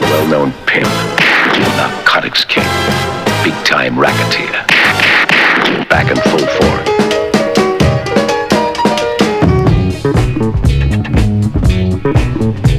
Well-known pimp, narcotics king, big-time racketeer, back in full force. Gbong,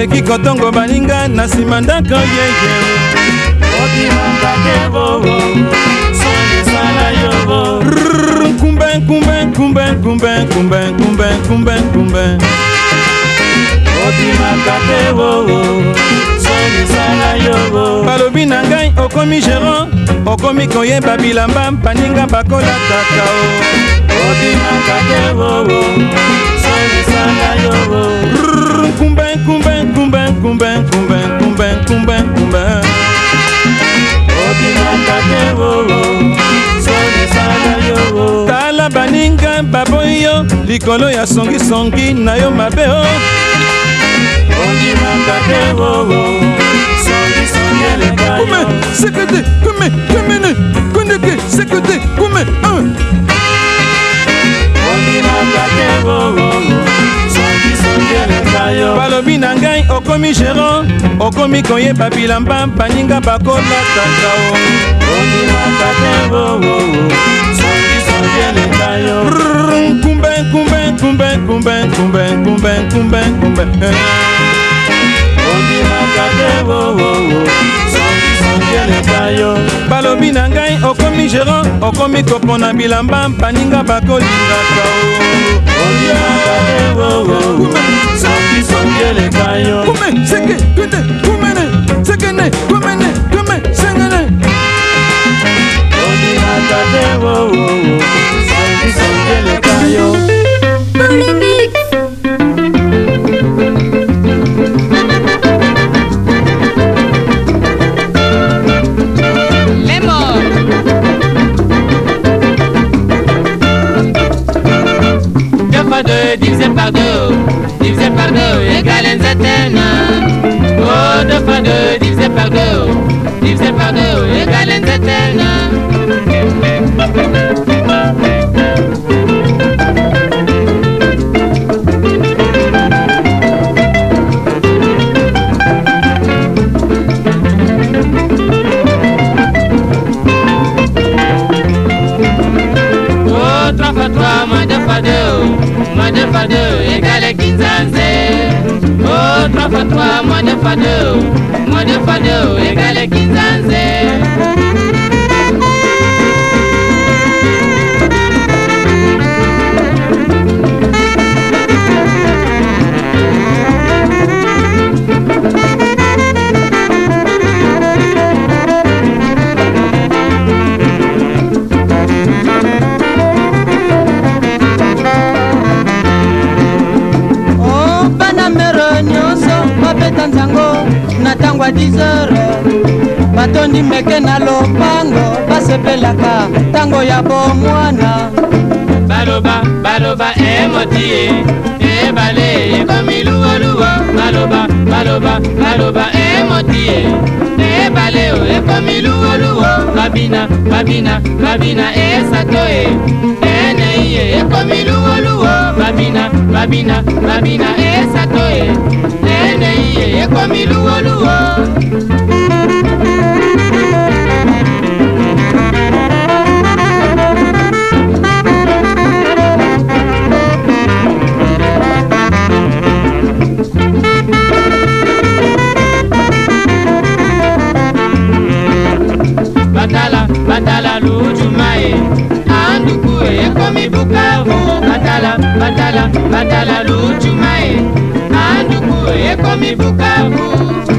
oleki kotongo baninga na nsima ndako yeye. Obimaka te bobo sonisala yo bo Rrrr, nkumbe nkumbe nkumbe nkumbe nkumbe nkumbe nkumbe nkumbe. Obimaka te bobo sonisala yo bo balobi na ngai okomi géron okomi koyeba bilamba baninga bakolataka o obimaka te bobo sonisala yo bo Rrrr, kumben kumben kumben kumben kumben obimaka te sonisala yo. Tala baninga baboi yo likolo ya songisongi na yo mabe o ondimaka te songisongi eleka yo. Sekete kume kumene kundeke sekete kume ah. ondimaka te songisongi eleka na yo. Balobi na ngai okomi géron okomi koyeba bilamba baninga bakolataka o ondimaka te booo sangisangeleka yo. Kumbe kumbe kumbe kumbe kumbe kumbe kumbe kumbe. Ondimaka te booo sangisangeleka yo. Balobi na ngai okomi géran okomi kopona bilamba baninga bakolingaka seke tute kumene sekene kumene kume sengene. Olingaka te wo wo wo sangisongeleka yo. de Dixième Pardo, Dixième Pardo. know. Na ntango ya 10 heures. Batondi meke na lopango basepelaka ntango ya bomwana. Baloba baloba emoti ye ebale ekomi luwoluwo baloba baloba baloba emoti ye ebale o ekomi luwoluwo babina babina babina esato ye enei ye ekomi luwoluwo babina babina babina esato ye Batala, batala lójú máyé, à ń dùkú èkó mi bùkà. Batala, batala, batala lójú máyé. come bukavu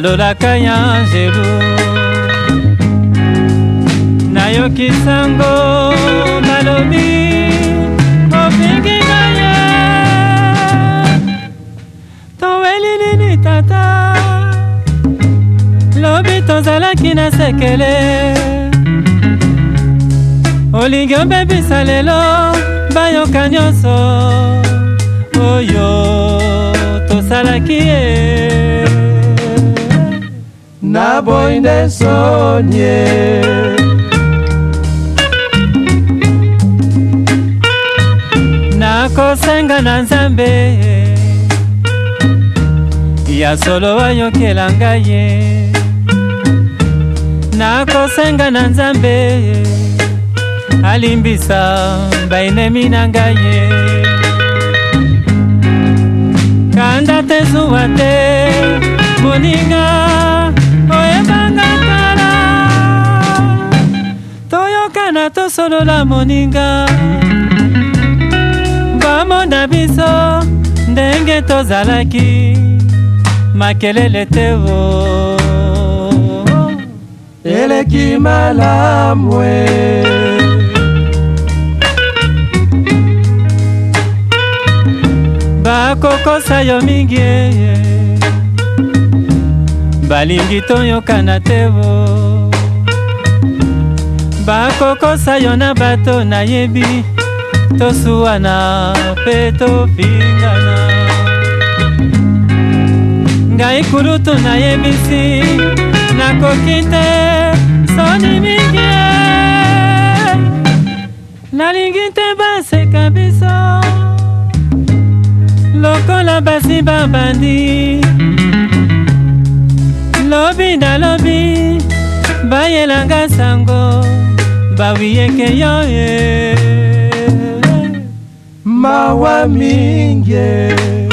nalolaka ya nzelu nde sonie nakosenga na nzambe. Ya solo ayokela ngai. Ye nakosenga na nzambe. Alimbisa bainemi na ngai. Ye kanda te zuwa te moninga toyokana tosolola moninga. Bamona biso ndenge tozalaki. Makelele te o eleki malamwe. Bakokosa yo mingi eye balingi toyokana te o bakokosa yo na bato nayebi tosuwana mpe tofingana. Ngai kulutu nayebisi nakoki te soni mingi nalingi te baseka biso lokola basi babandi. Lobi na lobi bayelanga sango bawiyeke yo ye mawa mingi eh.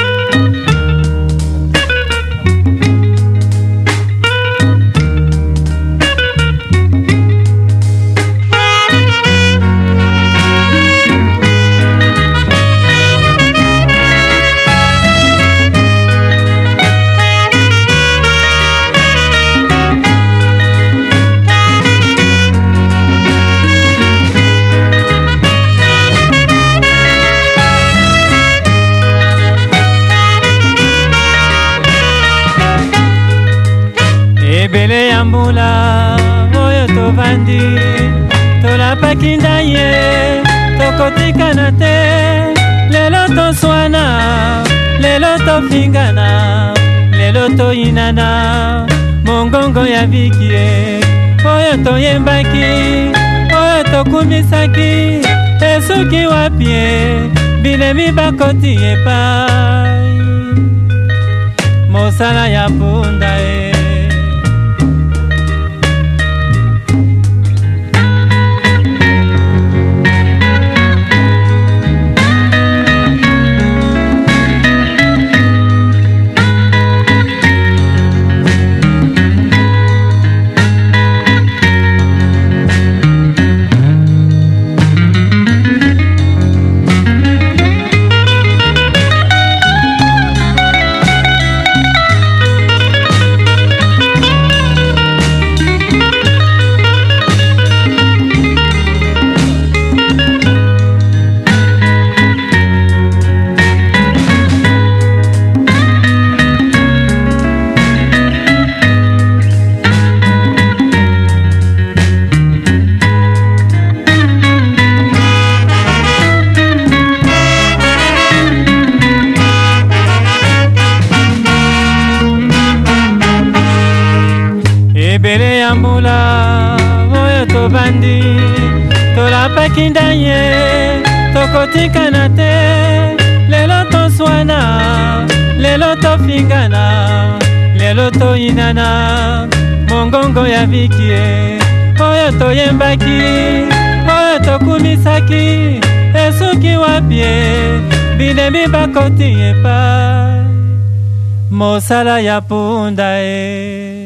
Nda ye tokotikana te. Lelo toswana lelo tofingana lelo toyinana. Mongongo ya vikie oyo toyembaki oyo tokumisaki. Esuki wapie bilemi bakoti epai. Mosala ya punda e lelo toyinana mongongo ya vikie oyo toyembaki oyo tokumisaki esuki wapie bilemi bakoti epai mosala ya punda e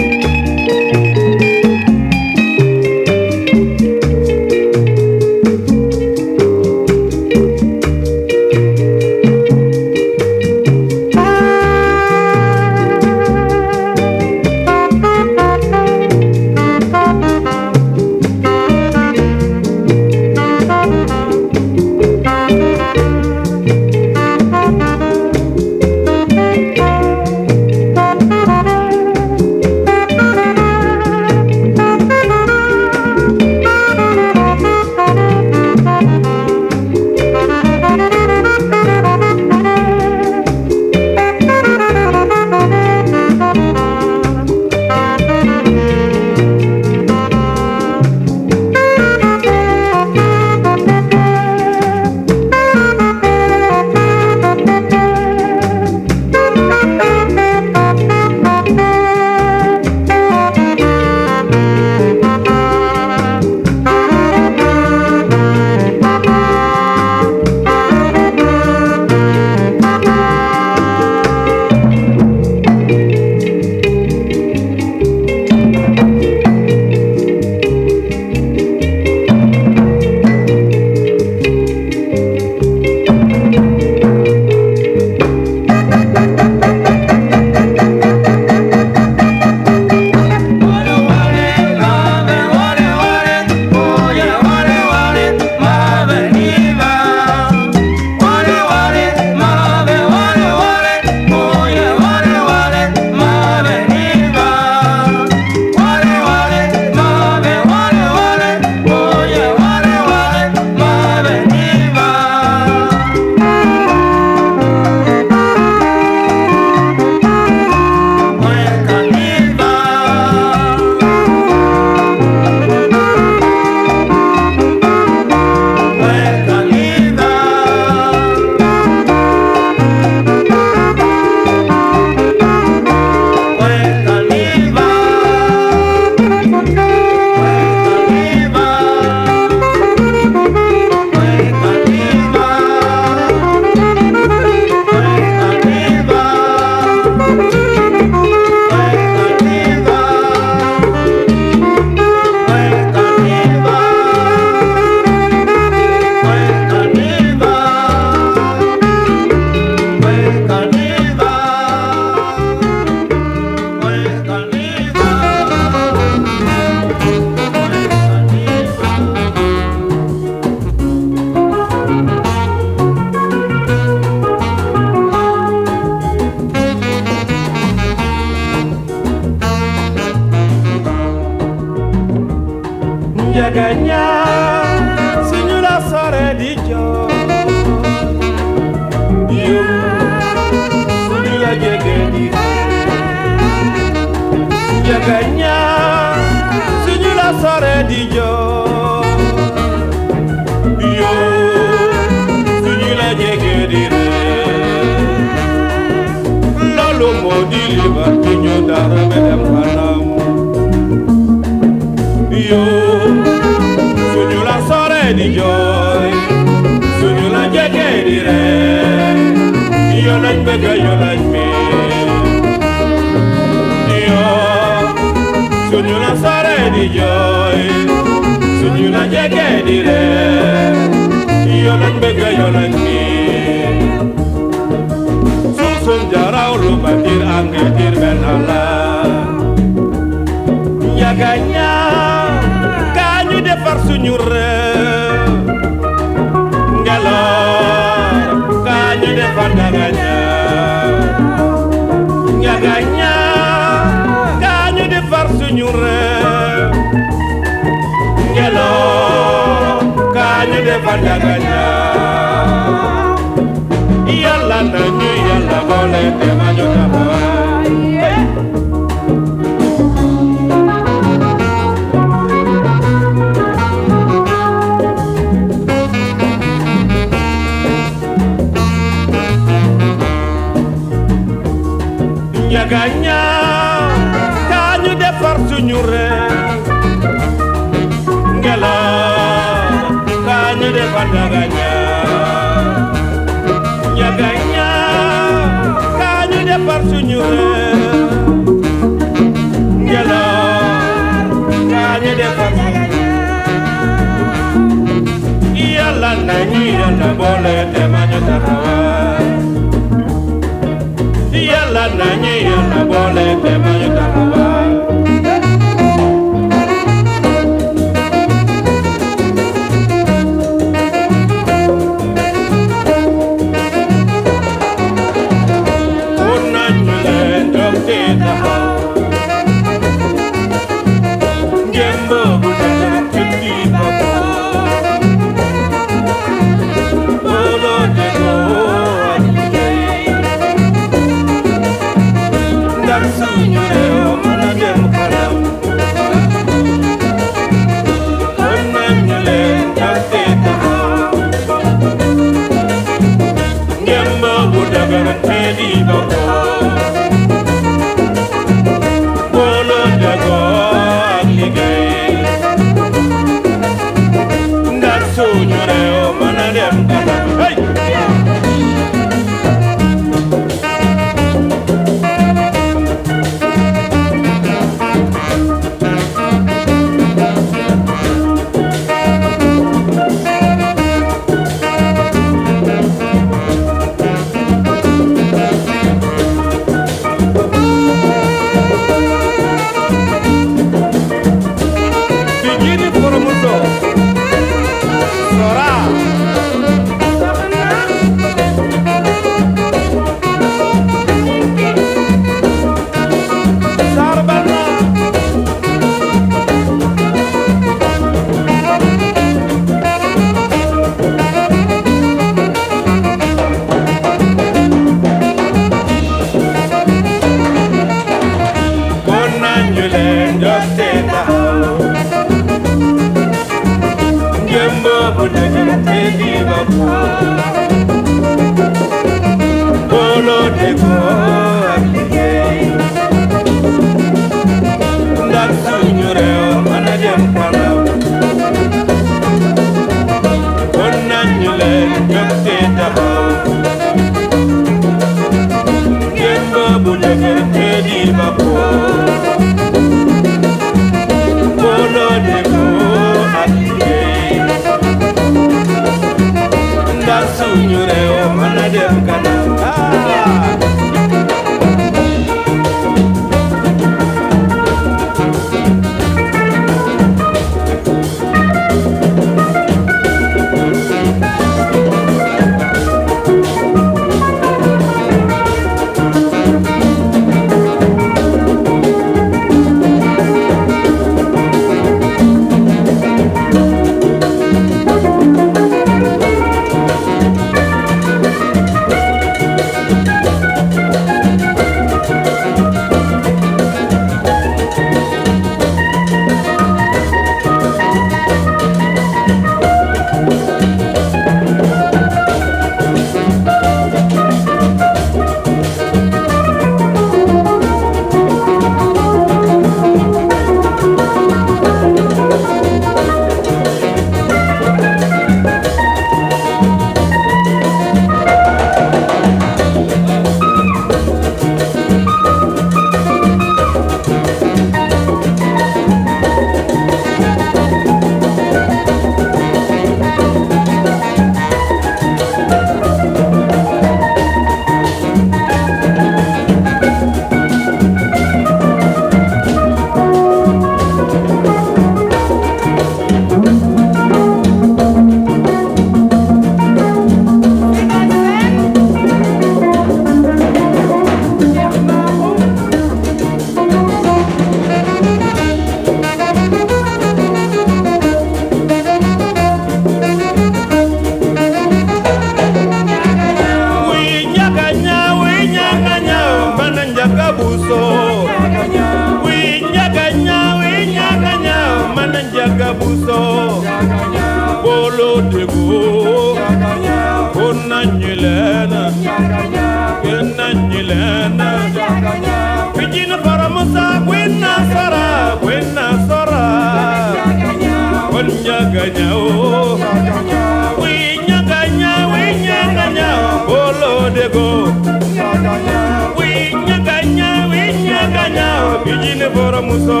Pijina para musa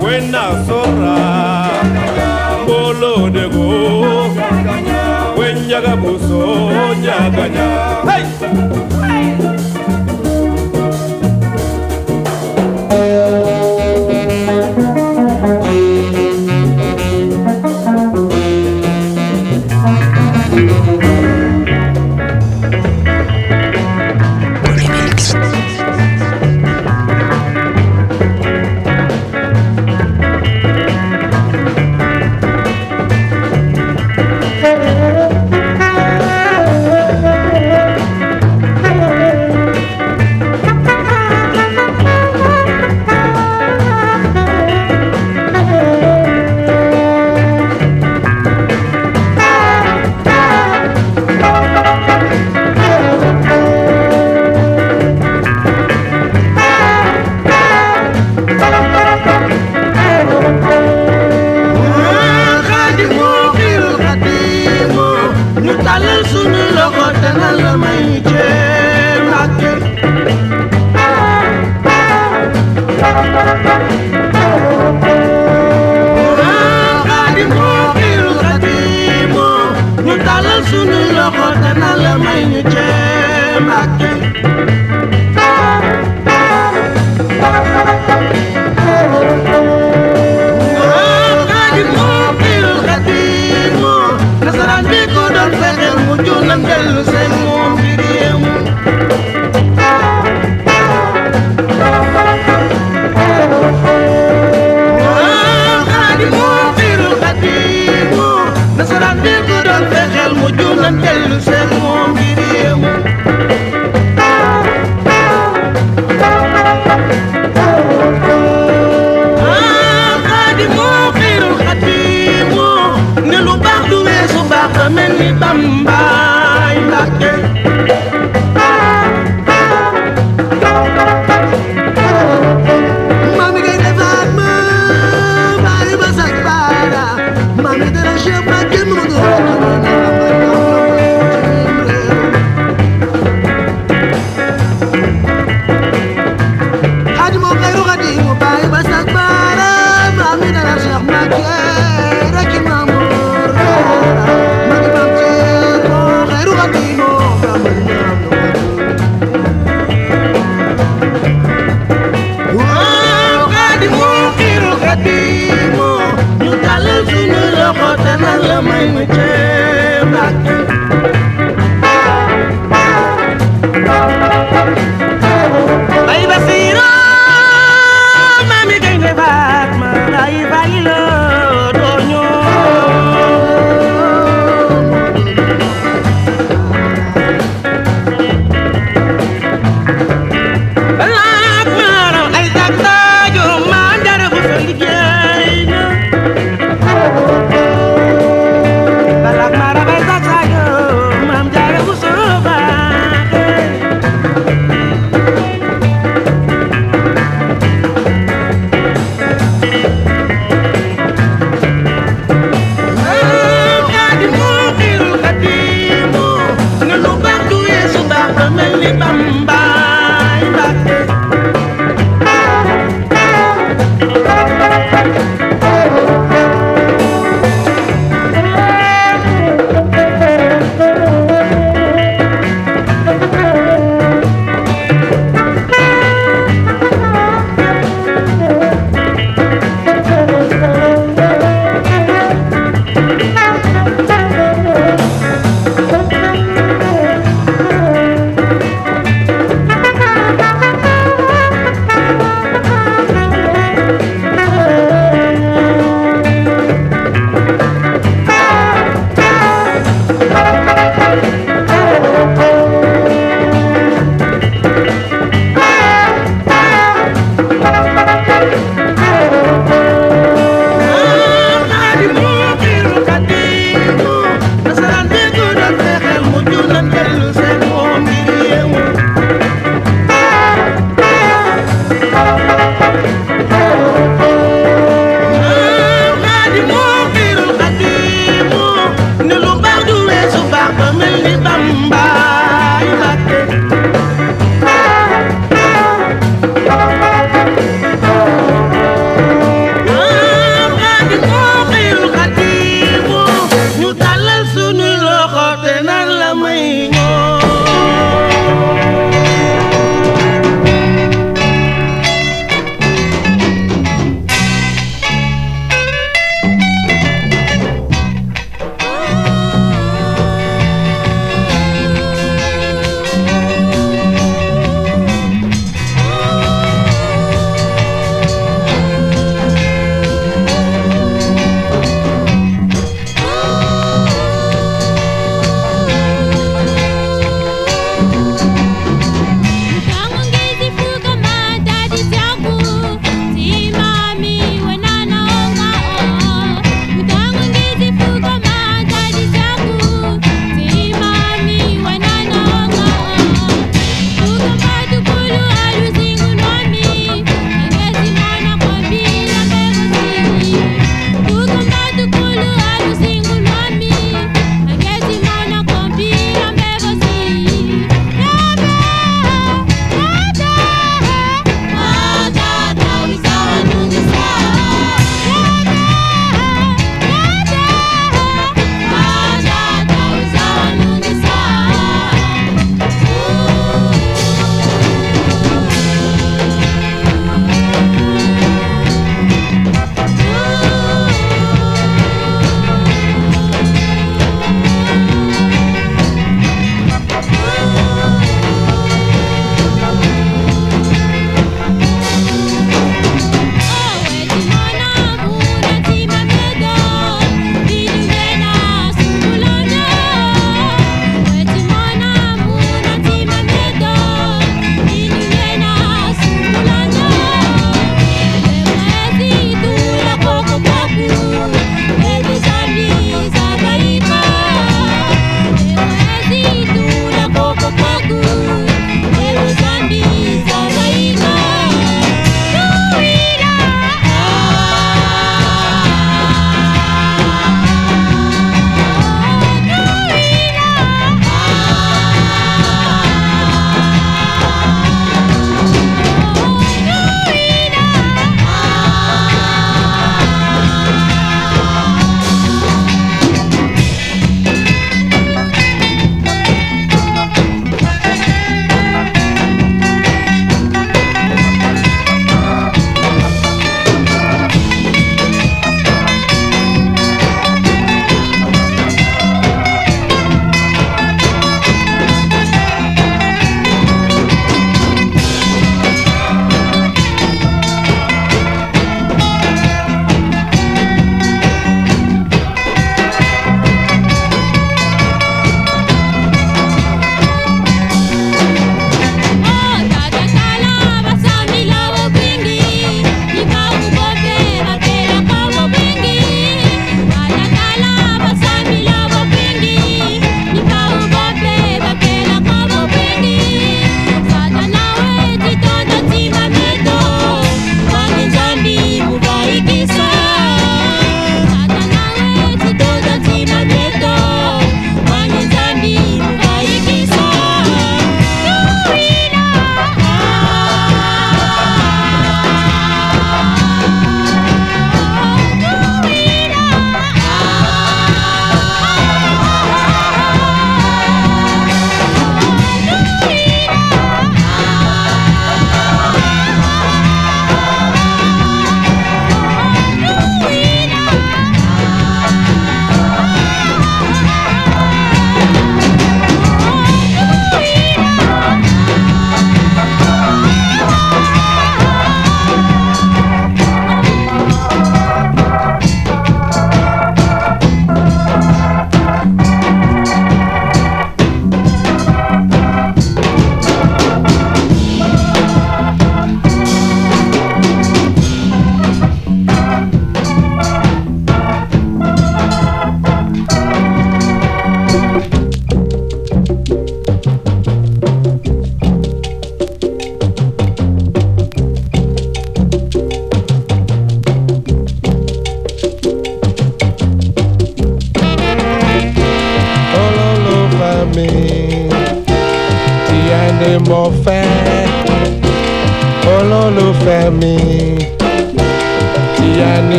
kwina sara Bolo dego Wenyaga buso jaganya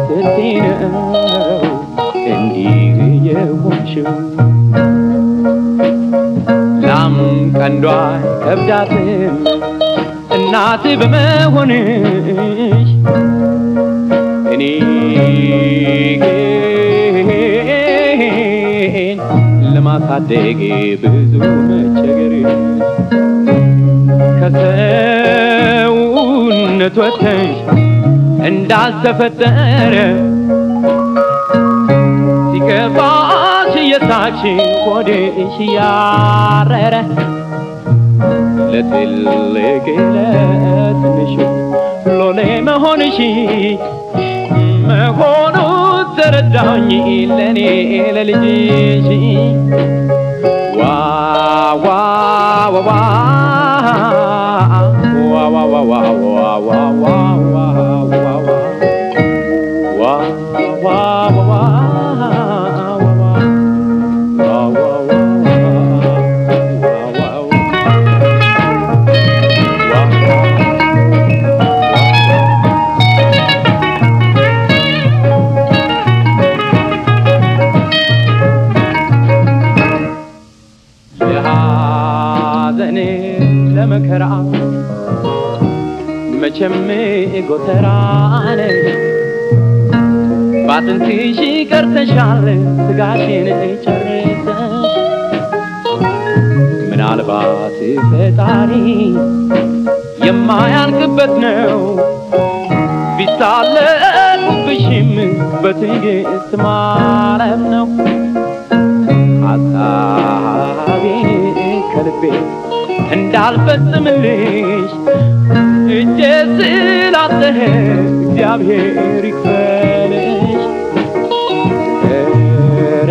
ስንቴ ነው እንዲህ የሆንሽው ላም ቀንዷ ከብዳትም እናት በመሆንሽ እኔ ግን ለማሳደግ ብዙ መቸገር ከሰውነት ወጥተሽ እንዳልተፈጠረ ሲከፋሽ እየሳቅሽ ሆድሽ ያረረ ለትልቅ ለትንሹ ሎሌ መሆንሽ መሆኑ ተረዳኝ ለእኔ ለልጅሽ ዋ ዋ መቼም ጎተራ ነሽ ባጥንትሽ ቀርተሻል ስጋሽን ጨርሰሽ ምናልባት ፈጣሪ የማያልቅበት ነው። ቢታለቁብሽም በትዕግስት ማለፍ ነው። ሐሳቤ ከልቤ እንዳልፈጽምልሽ ስላጠረ እግዚአብሔር ይክፈልሽ ኧረ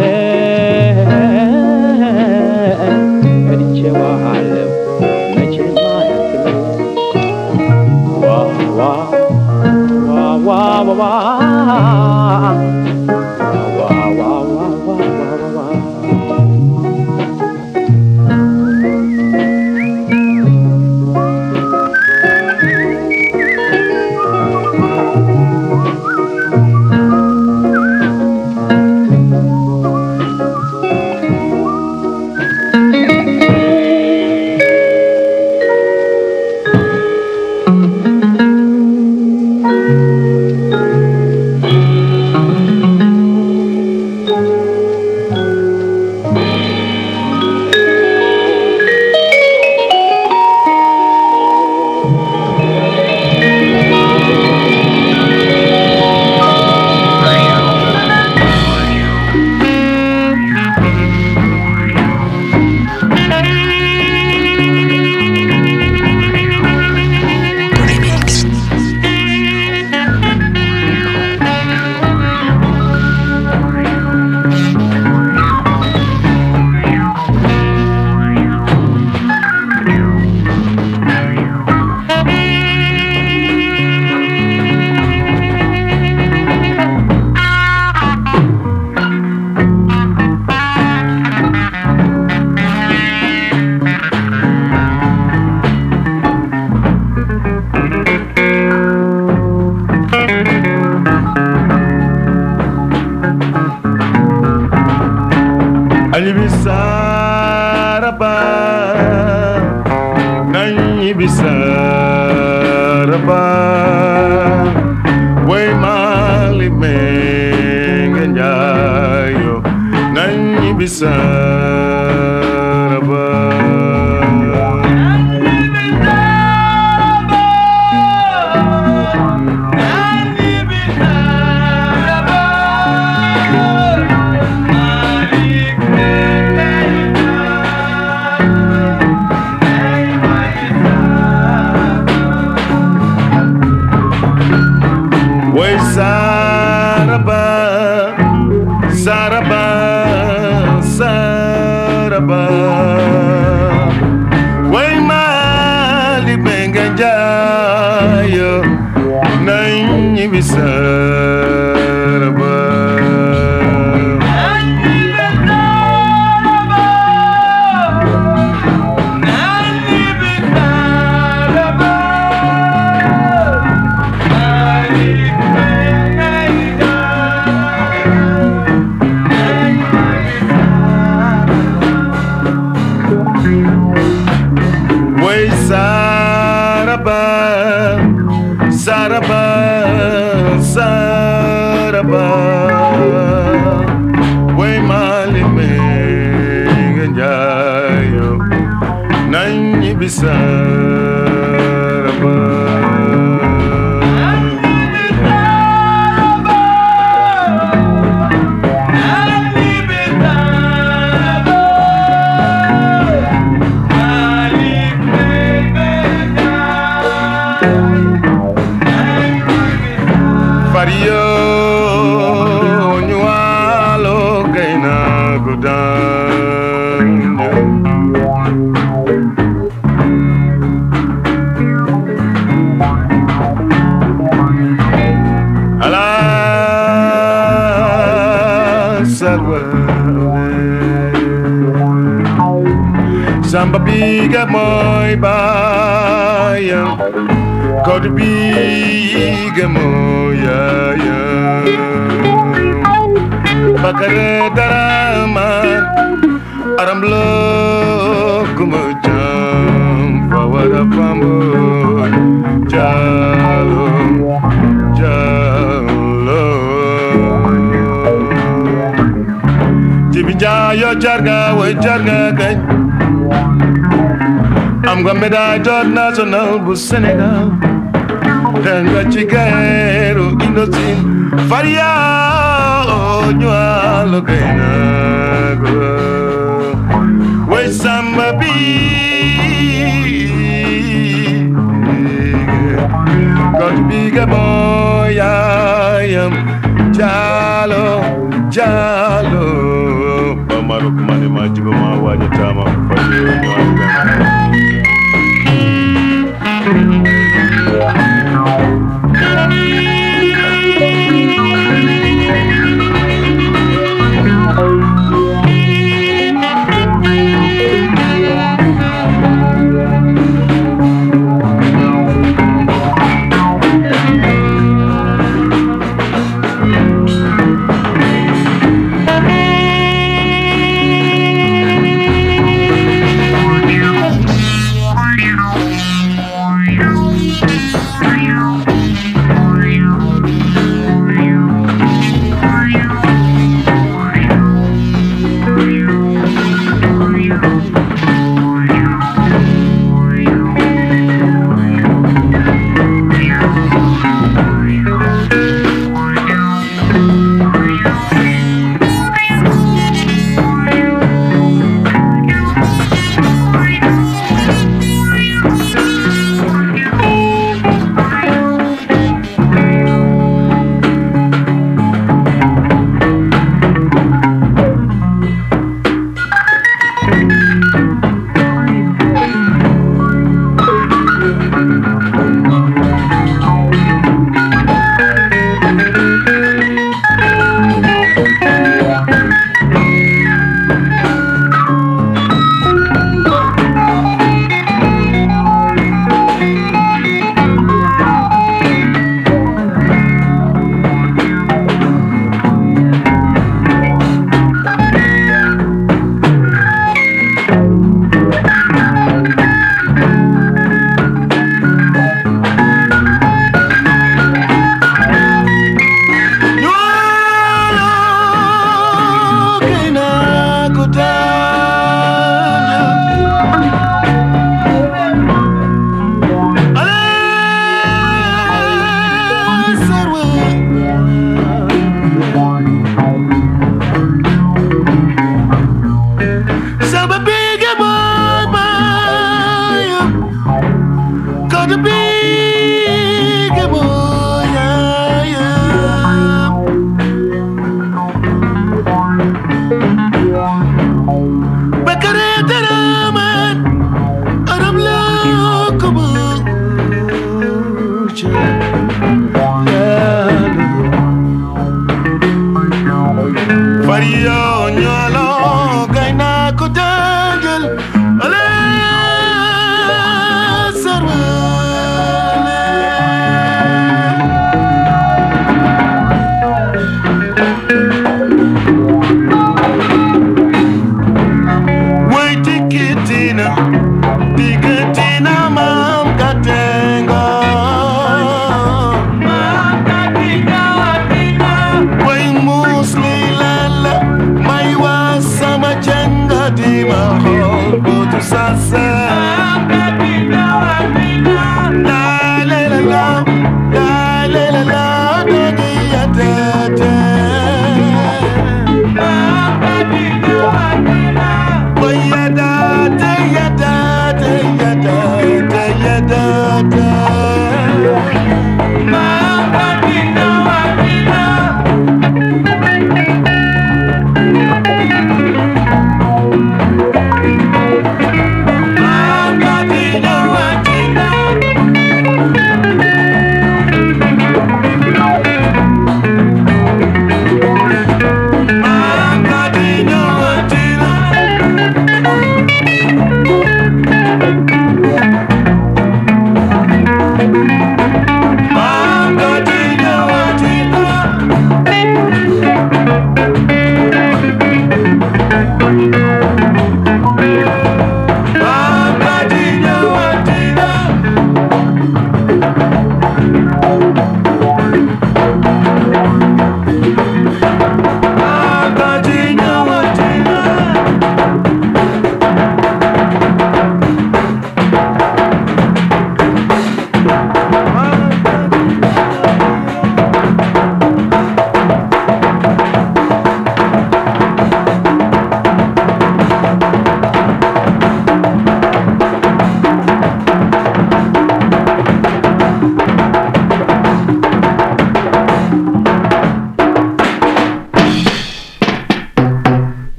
nga médaille d'or national bu Sénégal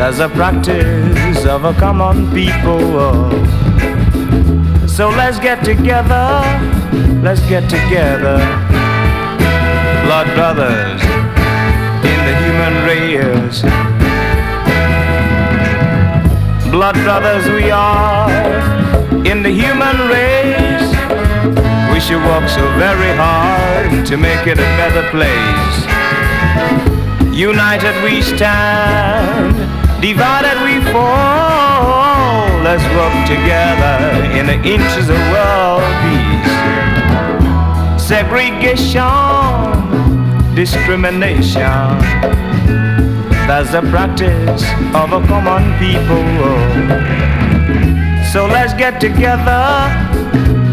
as a practice of a common people. Oh. So let's get together, let's get together, blood brothers in the human race. Blood brothers we are in the human race. We should work so very hard to make it a better place. United we stand Divided we fall. Let's work together in the interests of world peace. Segregation, discrimination. That's the practice of a common people. So let's get together,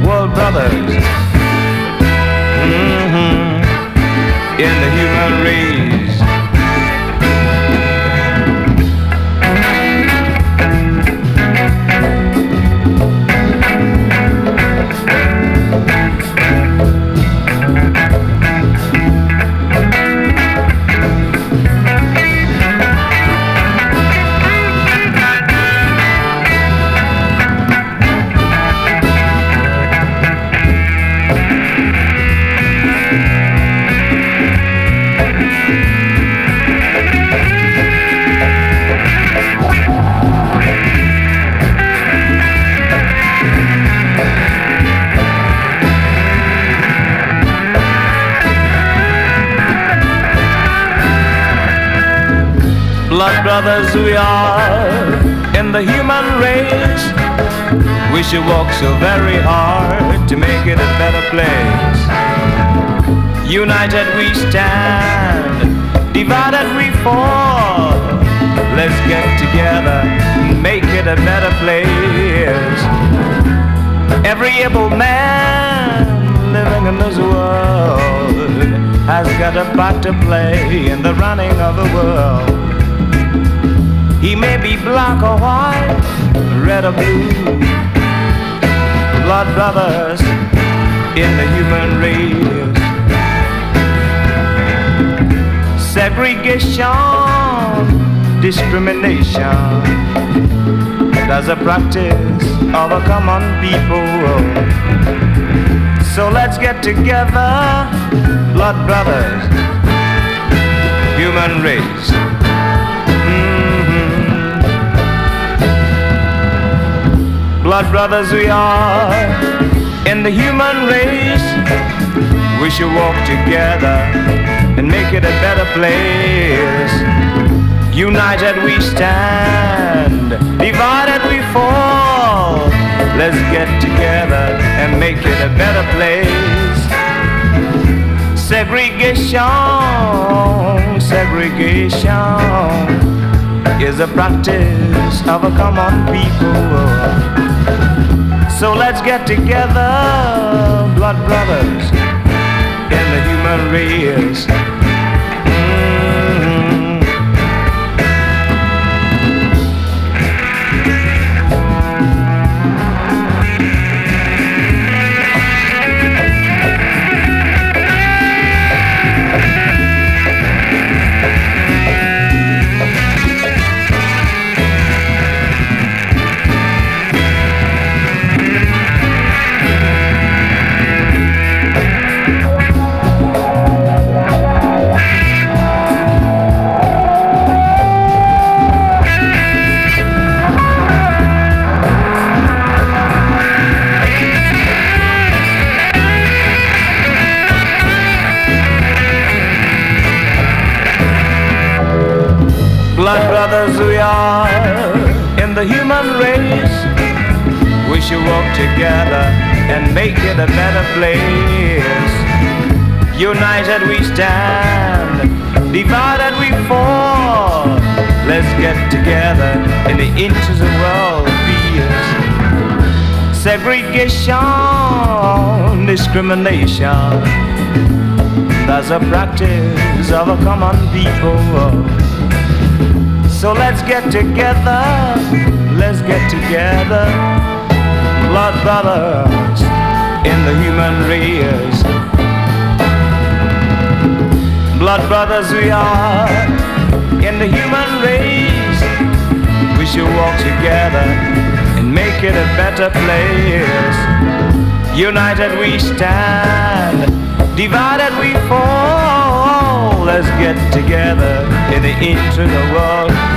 world brothers. Mm-hmm. In the human race. Brothers we are in the human race. We should work so very hard to make it a better place. United we stand, divided we fall. Let's get together and make it a better place. Every able man living in this world has got a part to play in the running of the world. He may be black or white, red or blue. Blood brothers in the human race. Segregation, discrimination. That's a practice of a common people. So let's get together, blood brothers, human race. Blood brothers we are in the human race. We should walk together and make it a better place. United we stand, divided we fall. Let's get together and make it a better place. Segregation, segregation is a practice of a common people. So let's get together, blood brothers, in the human race. Race. We should walk together and make it a better place. United we stand, divided we fall. Let's get together in the interest of world peace. Segregation, discrimination. That's a practice of a common people. So let's get together, let's get together, blood brothers in the human race. Blood brothers we are in the human race. We should walk together and make it a better place. United we stand, divided we fall. Let's get together in the the world.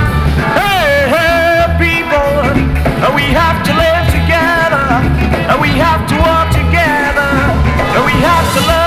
We have to live together. And we have to work together. We have to love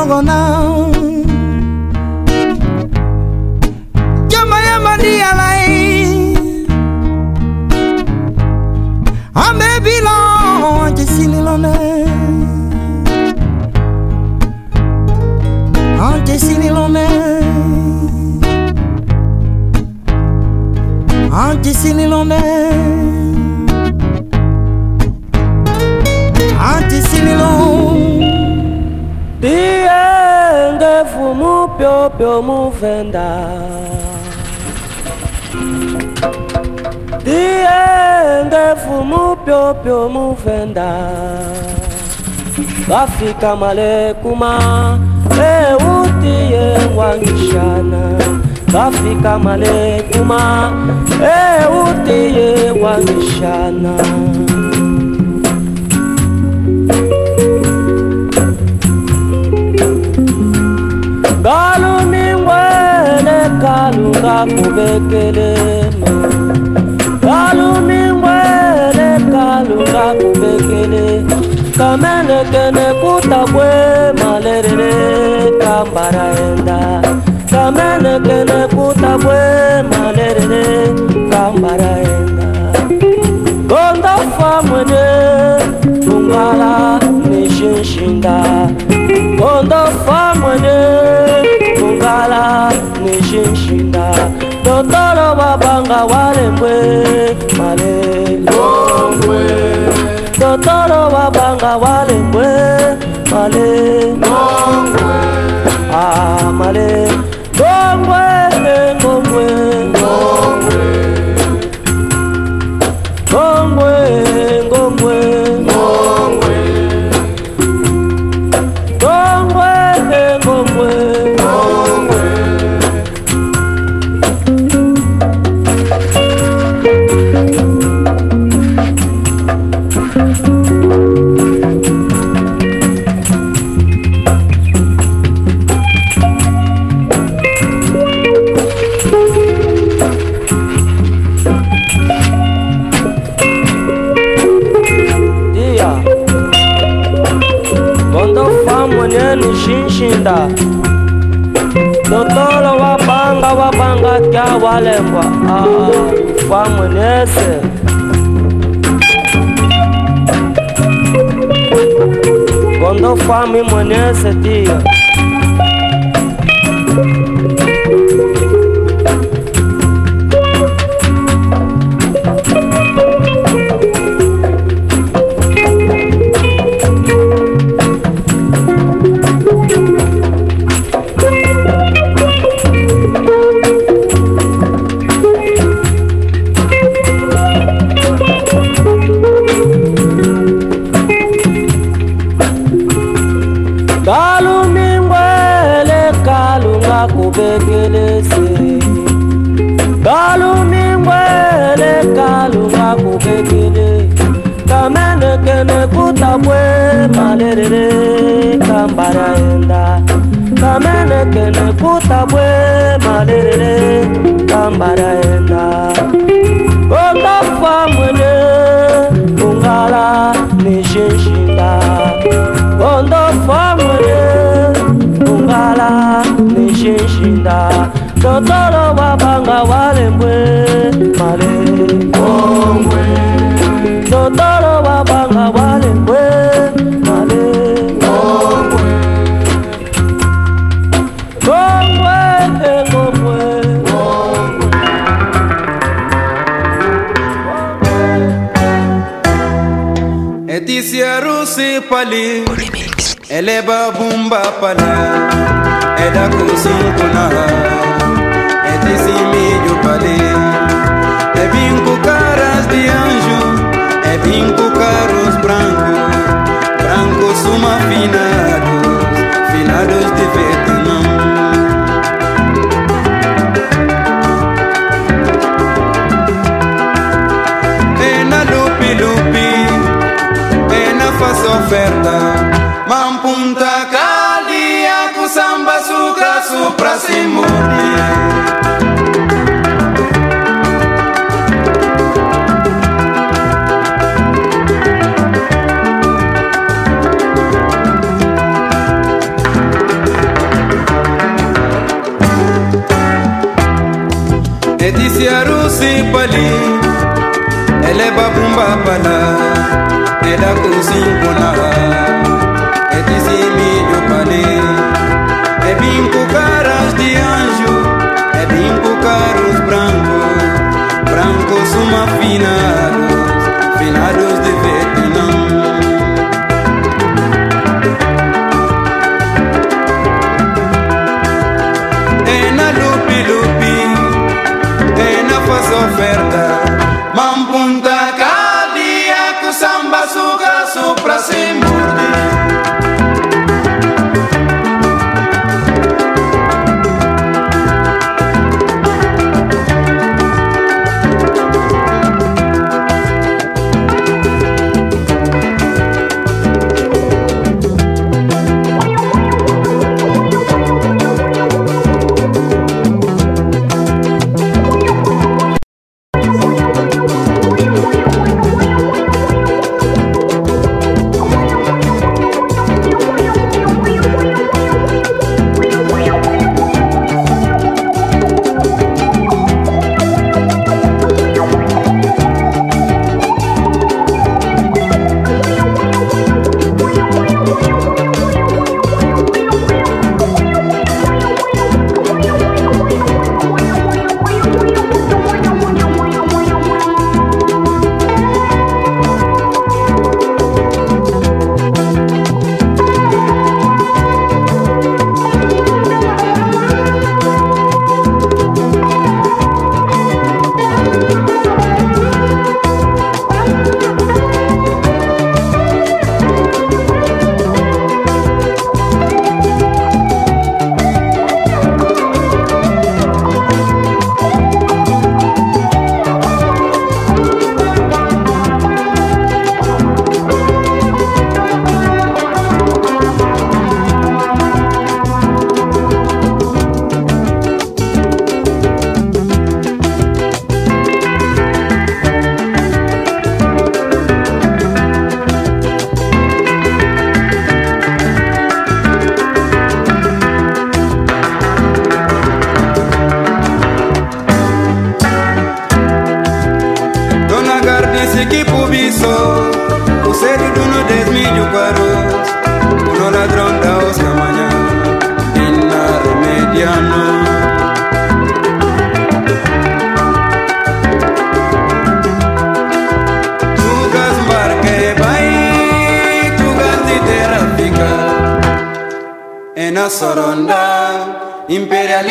nongo now. Jama yama realize I may be long to see Nilone. Oh, Aunt Jessini Lone. Aunt oh, Jessini Lone. Rafika malekuma eutiye wangishana. Rafika malekuma eutiye wangishana. Galumingwele kalunga kubekelema Galumingwele kalunga kubekelema kubekele kamenekene kutabwe malerere kambara enda. Kamenekene kutabwe malerere kambara enda. Gonda famwene ungala nishinshinda gonda famwene ungala nishinshinda dotoro babanga walembwe malengongwe totoro wabanga walengwe male. Nongwe ah male. Nongwe wale kwa kwa ah, ah. mwenese. Quando fome mwenese tia. Kambara enda kamenekene kuta bwe malerere kambara enda otafa mwene ungala nishinshinda ondofa mwene ungala nishinshinda totolo wabanga walembwe male. Ongwe pali. Ele ba bumba pala. Ela É kuna. Eti similho pali. É vim com caras de anjo é vim com carros branco branco suma fina. Rusi Pali. Eleba Bumba Pala Ela Kusin Kuna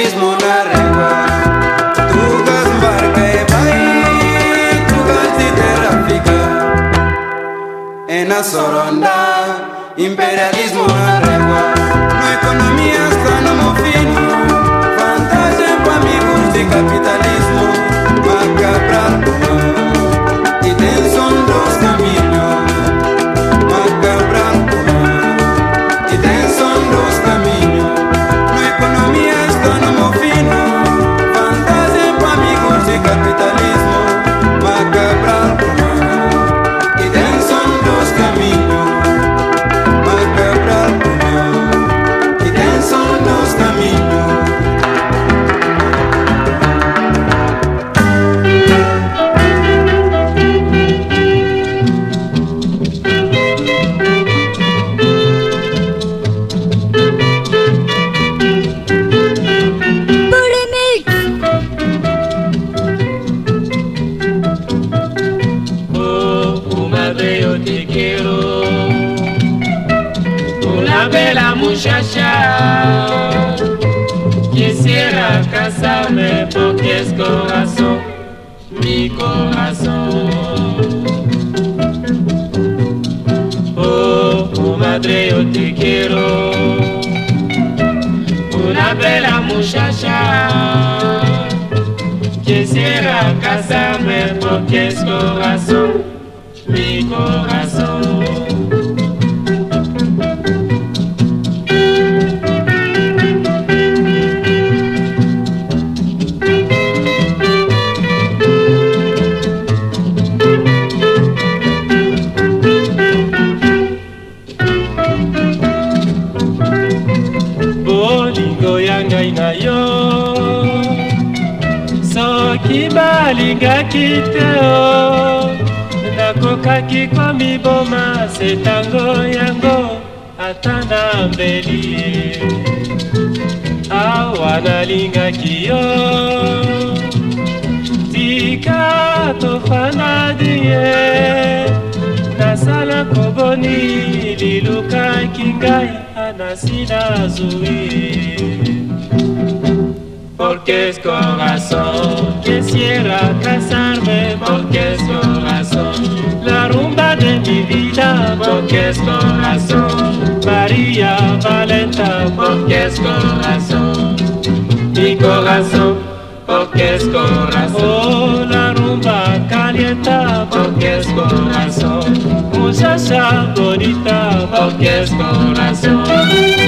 mismo la regua. Tu gas barca e bai, tu gas terra fica. En la soronda, imperialismo. porque es corazón. Balingaki te o nakokaki komiboma se tango yango ata na mbeli. Awa nalingaki yo tika tofanadi ye nasala koboni lilukaki ngai anasi nazwi Porque es corazón Quisiera casarme de porque es corazón. María Valenta porque es corazón. Mi corazón porque es corazón. La rumba calienta porque es corazón. Muchacha bonita porque es corazón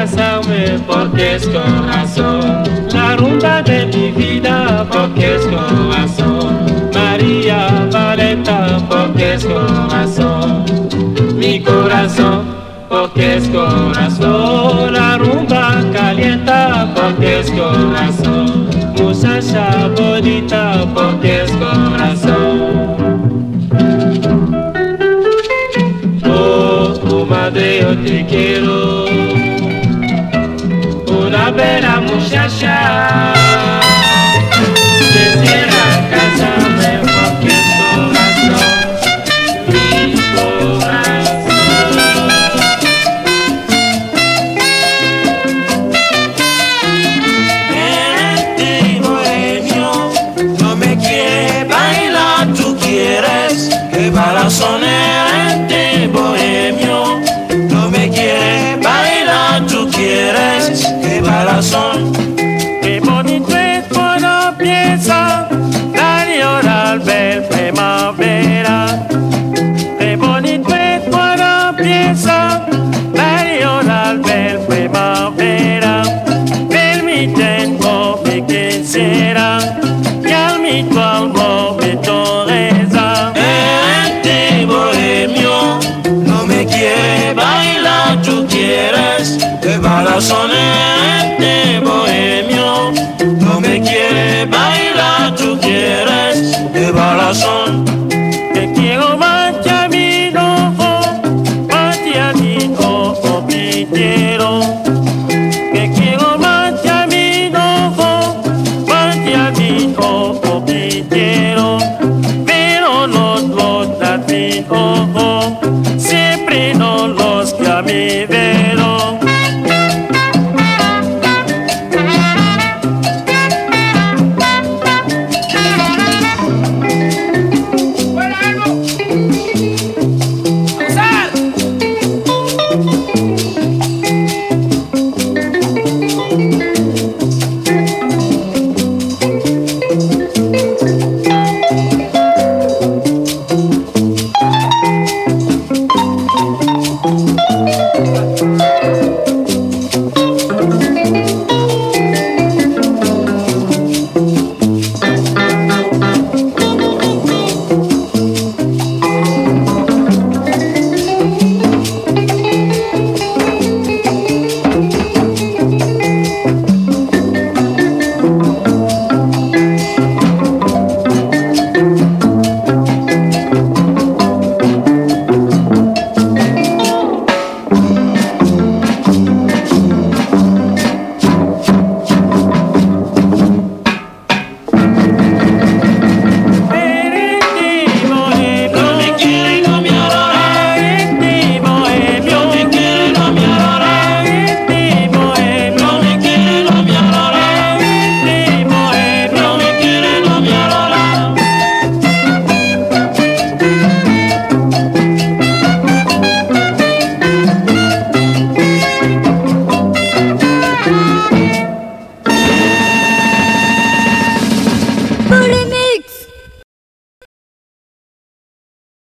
casarme porque es corazón. La rumba de mi vida porque es corazón. María Valenta porque es corazón. Mi corazón porque es corazón. La rumba calienta porque es corazón. Muchacha bonita porque es corazón. Oh, oh madre, yo te quiero.